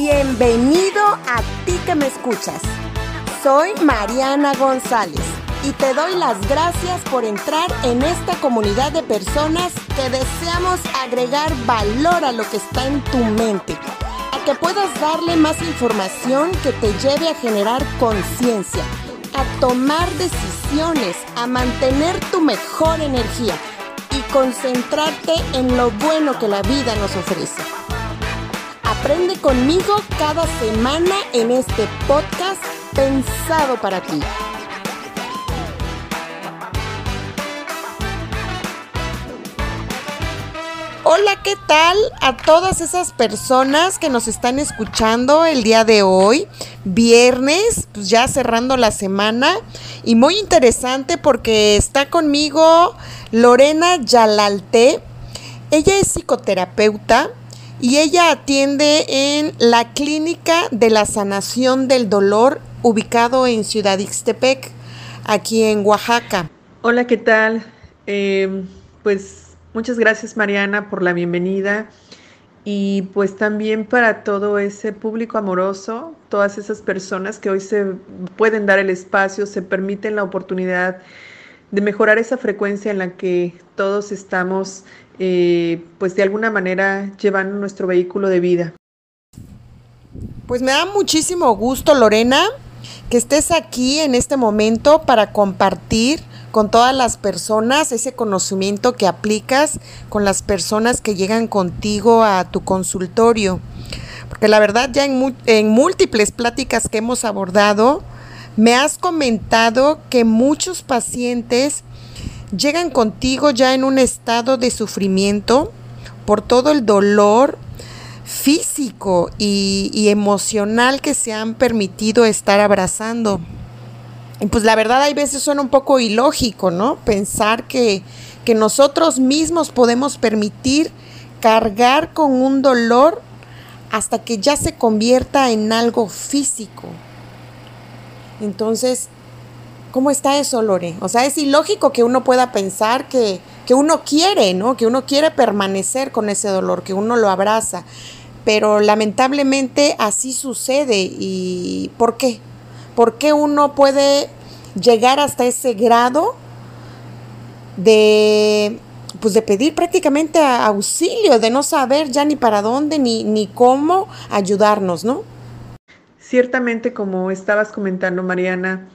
Bienvenido a ti que me escuchas. Soy Mariana González y te doy las gracias por entrar en esta comunidad de personas que deseamos agregar valor a lo que está en tu mente, a que puedas darle más información que te lleve a generar conciencia, a tomar decisiones, a mantener tu mejor energía y concentrarte en lo bueno que la vida nos ofrece. Aprende conmigo cada semana en este podcast pensado para ti. Hola, ¿qué tal a todas esas personas que nos están escuchando el día de hoy? Viernes, pues ya cerrando la semana y muy interesante porque está conmigo Lorena Yalalte. Ella es psicoterapeuta y ella atiende en la Clínica de la Sanación del Dolor ubicado en Ciudad Ixtepec, aquí en Oaxaca. Hola, ¿qué tal? Eh, pues muchas gracias Mariana por la bienvenida y pues también para todo ese público amoroso, todas esas personas que hoy se pueden dar el espacio, se permiten la oportunidad de mejorar esa frecuencia en la que todos estamos eh, pues de alguna manera llevando nuestro vehículo de vida. Pues me da muchísimo gusto, Lorena, que estés aquí en este momento para compartir con todas las personas ese conocimiento que aplicas con las personas que llegan contigo a tu consultorio. Porque la verdad ya en, en múltiples pláticas que hemos abordado, me has comentado que muchos pacientes llegan contigo ya en un estado de sufrimiento por todo el dolor físico y, emocional que se han permitido estar abrazando. Y pues la verdad hay veces suena un poco ilógico, ¿no? Pensar que, que nosotros mismos podemos permitir cargar con un dolor hasta que ya se convierta en algo físico. Entonces, ¿Cómo está eso, Lore? O sea, es ilógico que uno pueda pensar que, que uno quiere, ¿no? Que uno quiere permanecer con ese dolor, que uno lo abraza. Pero lamentablemente así sucede. ¿Y por qué? ¿Por qué uno puede llegar hasta ese grado de, pues de pedir prácticamente auxilio, de no saber ya ni para dónde ni, ni cómo ayudarnos, ¿no? Ciertamente, como estabas comentando, Mariana,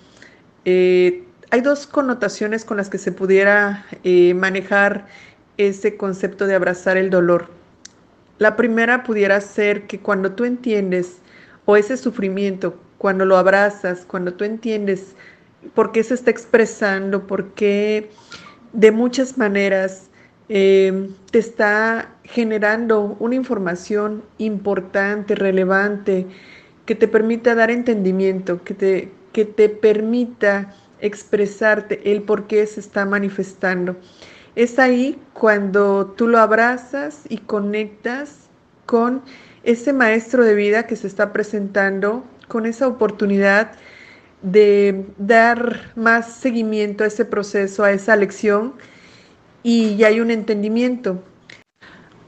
eh, hay dos connotaciones con las que se pudiera eh, manejar ese concepto de abrazar el dolor. La primera pudiera ser que cuando tú entiendes o ese sufrimiento, cuando lo abrazas, cuando tú entiendes por qué se está expresando, por qué de muchas maneras eh, te está generando una información importante, relevante, que te permita dar entendimiento, que te, que te permita expresarte el por qué se está manifestando. Es ahí cuando tú lo abrazas y conectas con ese maestro de vida que se está presentando, con esa oportunidad de dar más seguimiento a ese proceso, a esa lección, y ya hay un entendimiento.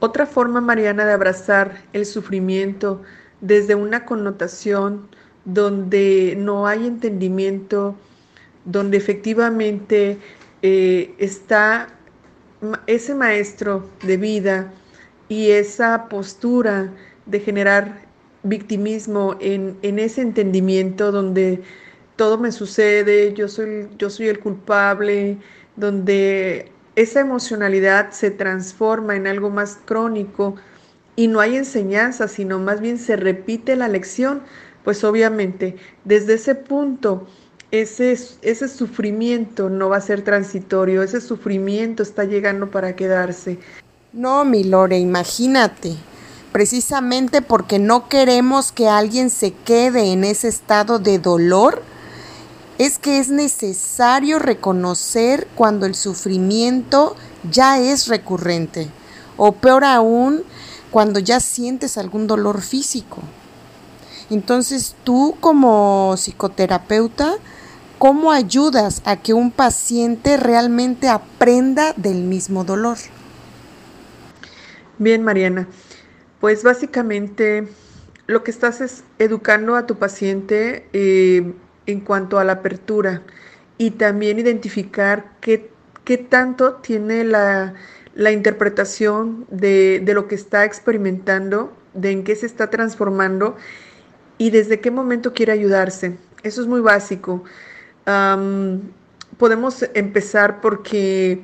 Otra forma, Mariana, de abrazar el sufrimiento desde una connotación donde no hay entendimiento, donde efectivamente eh, está ese maestro de vida y esa postura de generar victimismo en, ese entendimiento donde todo me sucede, yo soy, yo soy el culpable, donde esa emocionalidad se transforma en algo más crónico y no hay enseñanza, sino más bien se repite la lección pues obviamente desde ese punto ese, ese sufrimiento no va a ser transitorio, ese sufrimiento está llegando para quedarse. No, mi Lore, imagínate, precisamente porque no queremos que alguien se quede en ese estado de dolor, es que es necesario reconocer cuando el sufrimiento ya es recurrente, o peor aún, cuando ya sientes algún dolor físico. Entonces tú como psicoterapeuta, ¿cómo ayudas a que un paciente realmente aprenda del mismo dolor? Bien, Mariana. Pues básicamente lo que estás es educando a tu paciente eh, en cuanto a la apertura y también identificar qué, qué tanto tiene la, la interpretación de, de, lo que está experimentando, de en qué se está transformando y desde qué momento quiere ayudarse. Eso es muy básico. Podemos empezar porque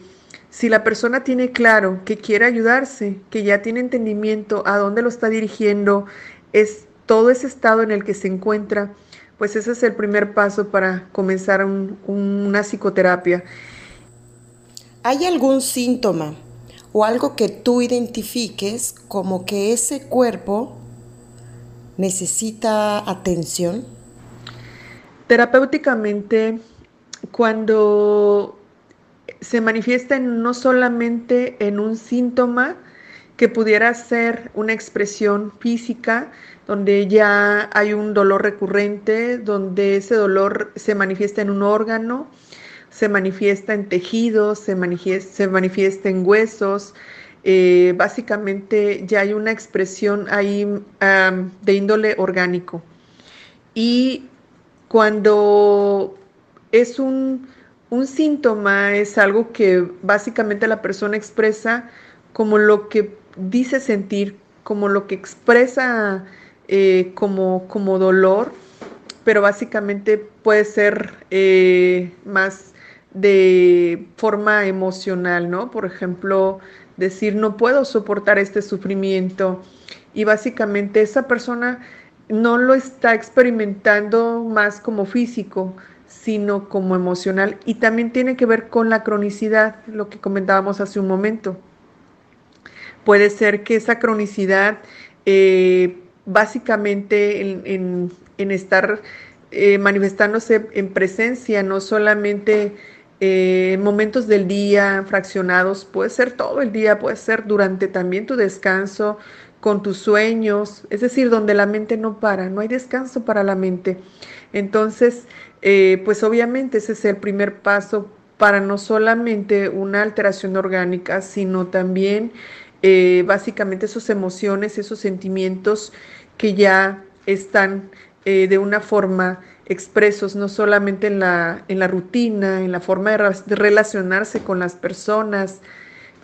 si la persona tiene claro que quiere ayudarse, que ya tiene entendimiento a dónde lo está dirigiendo, es todo ese estado en el que se encuentra, pues ese es el primer paso para comenzar una psicoterapia. ¿Hay algún síntoma o algo que tú identifiques como que ese cuerpo necesita atención? Terapéuticamente, cuando se manifiesta no solamente en un síntoma que pudiera ser una expresión física, donde ya hay un dolor recurrente, donde ese dolor se manifiesta en un órgano, se manifiesta en tejidos, se manifiesta, se manifiesta en huesos. Eh, básicamente ya hay una expresión ahí de índole orgánico. Y cuando es un un síntoma es algo que básicamente la persona expresa como lo que dice sentir, como lo que expresa eh, como, como, dolor, pero básicamente puede ser eh, más de forma emocional, ¿no? Por ejemplo, decir no puedo soportar este sufrimiento y básicamente esa persona no lo está experimentando más como físico, sino como emocional y también tiene que ver con la cronicidad, lo que comentábamos hace un momento. Puede ser que esa cronicidad, eh, básicamente en, estar eh, manifestándose en presencia, no solamente eh, en momentos del día fraccionados, puede ser todo el día, puede ser durante también tu descanso, con tus sueños, es decir, donde la mente no para, no hay descanso para la mente. Entonces, eh, pues obviamente ese es el primer paso para no solamente una alteración orgánica, sino también eh, básicamente esas emociones, esos sentimientos que ya están de una forma expresos, no solamente en la, en la rutina, en la forma de, relacionarse con las personas.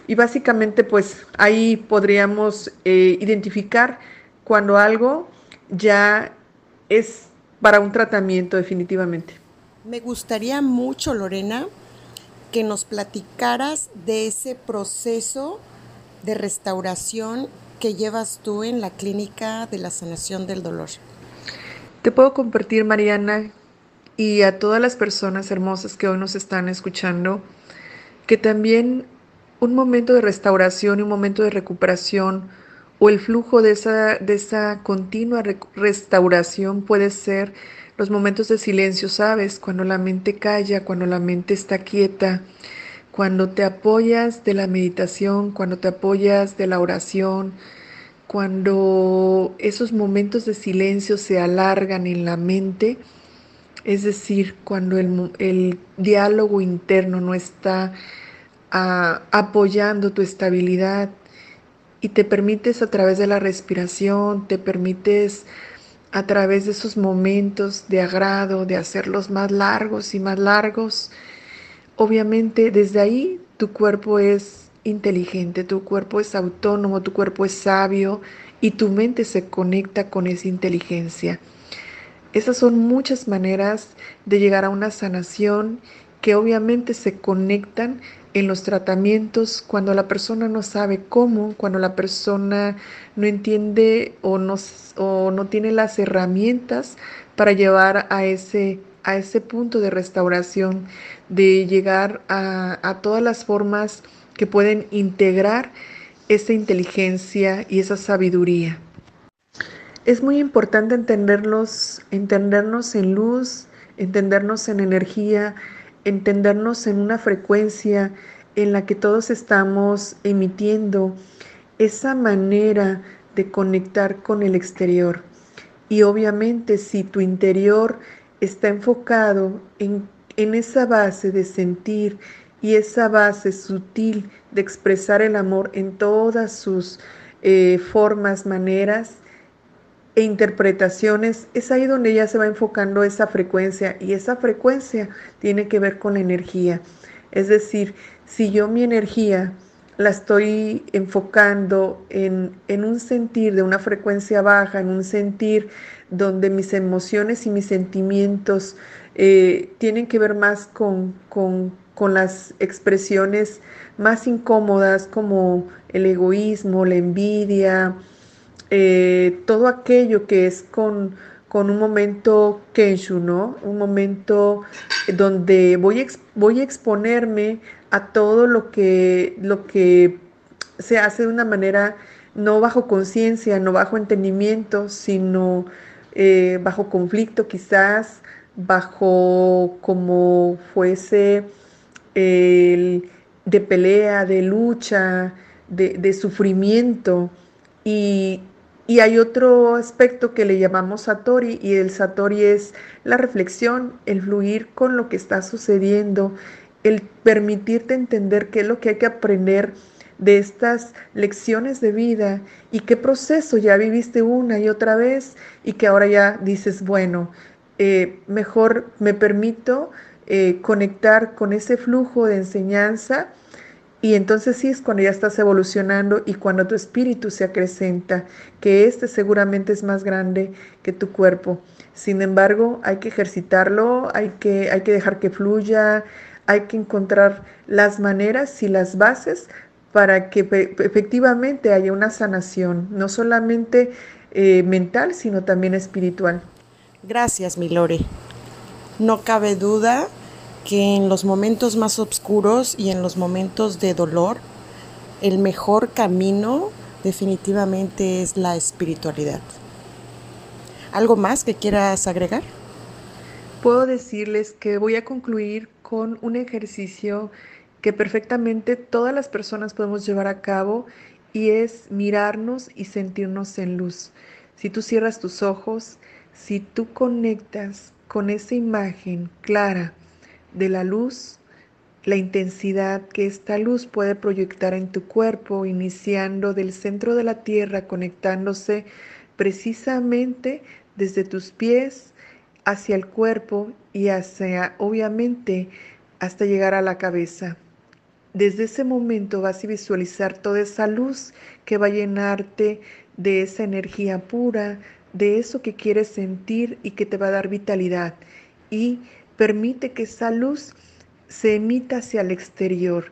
Y básicamente pues ahí podríamos identificar cuando algo ya es para un tratamiento definitivamente. Me gustaría mucho, Lorena, que nos platicaras de ese proceso de restauración que llevas tú en la clínica de la sanación del dolor. Te puedo compartir, Mariana, y a todas las personas hermosas que hoy nos están escuchando, que también un momento de restauración y un momento de recuperación o el flujo de esa, de esa continua restauración puede ser los momentos de silencio, ¿sabes? Cuando la mente calla, cuando la mente está quieta, cuando te apoyas de la meditación, cuando te apoyas de la oración, cuando esos momentos de silencio se alargan en la mente, es decir, cuando el, diálogo interno no está ah, apoyando tu estabilidad, y te permites a través de la respiración, te permites a través de esos momentos de agrado, de hacerlos más largos y más largos, obviamente desde ahí tu cuerpo es inteligente, tu cuerpo es autónomo, tu cuerpo es sabio y tu mente se conecta con esa inteligencia. Esas son muchas maneras de llegar a una sanación que obviamente se conectan en los tratamientos cuando la persona no sabe cómo, cuando la persona no entiende o no, o no tiene las herramientas para llevar a ese, a ese punto de restauración, de llegar a, a todas las formas que pueden integrar esa inteligencia y esa sabiduría. Es muy importante entenderlos, entendernos en luz, entendernos en energía, entendernos en una frecuencia en la que todos estamos emitiendo esa manera de conectar con el exterior. Y obviamente si tu interior está enfocado en, en esa base de sentir y esa base sutil de expresar el amor en todas sus eh, formas, maneras, e interpretaciones, es ahí donde ya se va enfocando esa frecuencia y esa frecuencia tiene que ver con la energía. Es decir, si yo mi energía la estoy enfocando en, un sentir de una frecuencia baja, en un sentir donde mis emociones y mis sentimientos eh, tienen que ver más con, con, las expresiones más incómodas como el egoísmo, la envidia, eh, todo aquello que es con, con un momento kenshu, ¿no? Un momento donde voy, voy a exponerme a todo lo que, lo que se hace de una manera no bajo conciencia, no bajo entendimiento, sino eh, bajo conflicto quizás, bajo como fuese de pelea, de lucha, de, sufrimiento. Y, y hay otro aspecto que le llamamos Satori y el Satori es la reflexión, el fluir con lo que está sucediendo, el permitirte entender qué es lo que hay que aprender de estas lecciones de vida y qué proceso ya viviste una y otra vez y que ahora ya dices, bueno, eh, mejor me permito eh, conectar con ese flujo de enseñanza y entonces sí es cuando ya estás evolucionando y cuando tu espíritu se acrecenta, que este seguramente es más grande que tu cuerpo. Sin embargo, hay que ejercitarlo, hay que, hay que dejar que fluya, hay que encontrar las maneras y las bases para que efectivamente haya una sanación, no solamente eh, mental, sino también espiritual. Gracias, Milore. No cabe duda que en los momentos más oscuros y en los momentos de dolor, el mejor camino definitivamente es la espiritualidad. ¿Algo más que quieras agregar? Puedo decirles que voy a concluir con un ejercicio que perfectamente todas las personas podemos llevar a cabo y es mirarnos y sentirnos en luz. Si tú cierras tus ojos, si tú conectas con esa imagen clara de la luz, la intensidad que esta luz puede proyectar en tu cuerpo, iniciando del centro de la tierra, conectándose precisamente desde tus pies hacia el cuerpo y hacia, obviamente, hasta llegar a la cabeza. Desde ese momento vas a visualizar toda esa luz que va a llenarte de esa energía pura, de eso que quieres sentir y que te va a dar vitalidad. Y Permite que esa luz se emita hacia el exterior.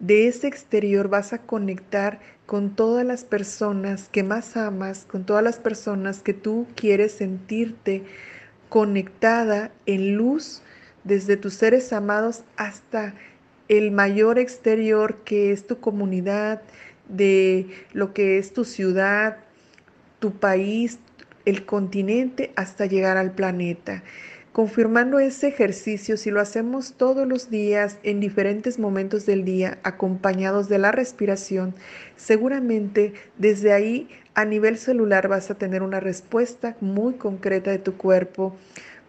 De ese exterior vas a conectar con todas las personas que más amas, con todas las personas que tú quieres sentirte conectada en luz desde tus seres amados hasta el mayor exterior que es tu comunidad, de lo que es tu ciudad, tu país, el continente, hasta llegar al planeta confirmando ese ejercicio, si lo hacemos todos los días, en diferentes momentos del día, acompañados de la respiración, seguramente desde ahí a nivel celular vas a tener una respuesta muy concreta de tu cuerpo,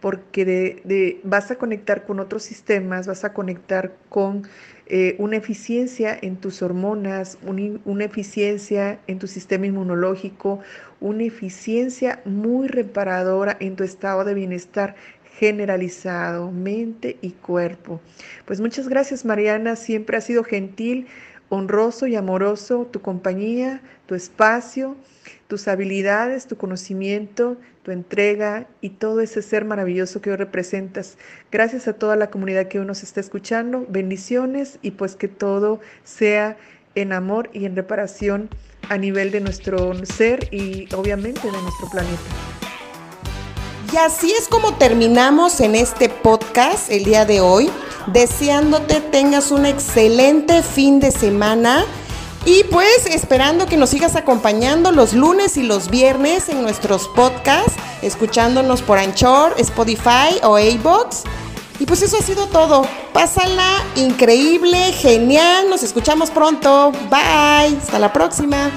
porque de, vas a conectar con otros sistemas, vas a conectar con eh, una eficiencia en tus hormonas, una eficiencia en tu sistema inmunológico, una eficiencia muy reparadora en tu estado de bienestar generalizado, mente y cuerpo. Pues muchas gracias Mariana, siempre ha sido gentil, honroso y amoroso tu compañía, tu espacio, tus habilidades, tu conocimiento, tu entrega y todo ese ser maravilloso que hoy representas. Gracias a toda la comunidad que hoy nos está escuchando, bendiciones y pues que todo sea en amor y en reparación a nivel de nuestro ser y obviamente de nuestro planeta. Y así es como terminamos en este podcast el día de hoy, deseándote tengas un excelente fin de semana y pues esperando que nos sigas acompañando los lunes y los viernes en nuestros podcasts, escuchándonos por Anchor, Spotify o iBox. Y pues eso ha sido todo. Pásala increíble, genial. Nos escuchamos pronto. Bye. Hasta la próxima.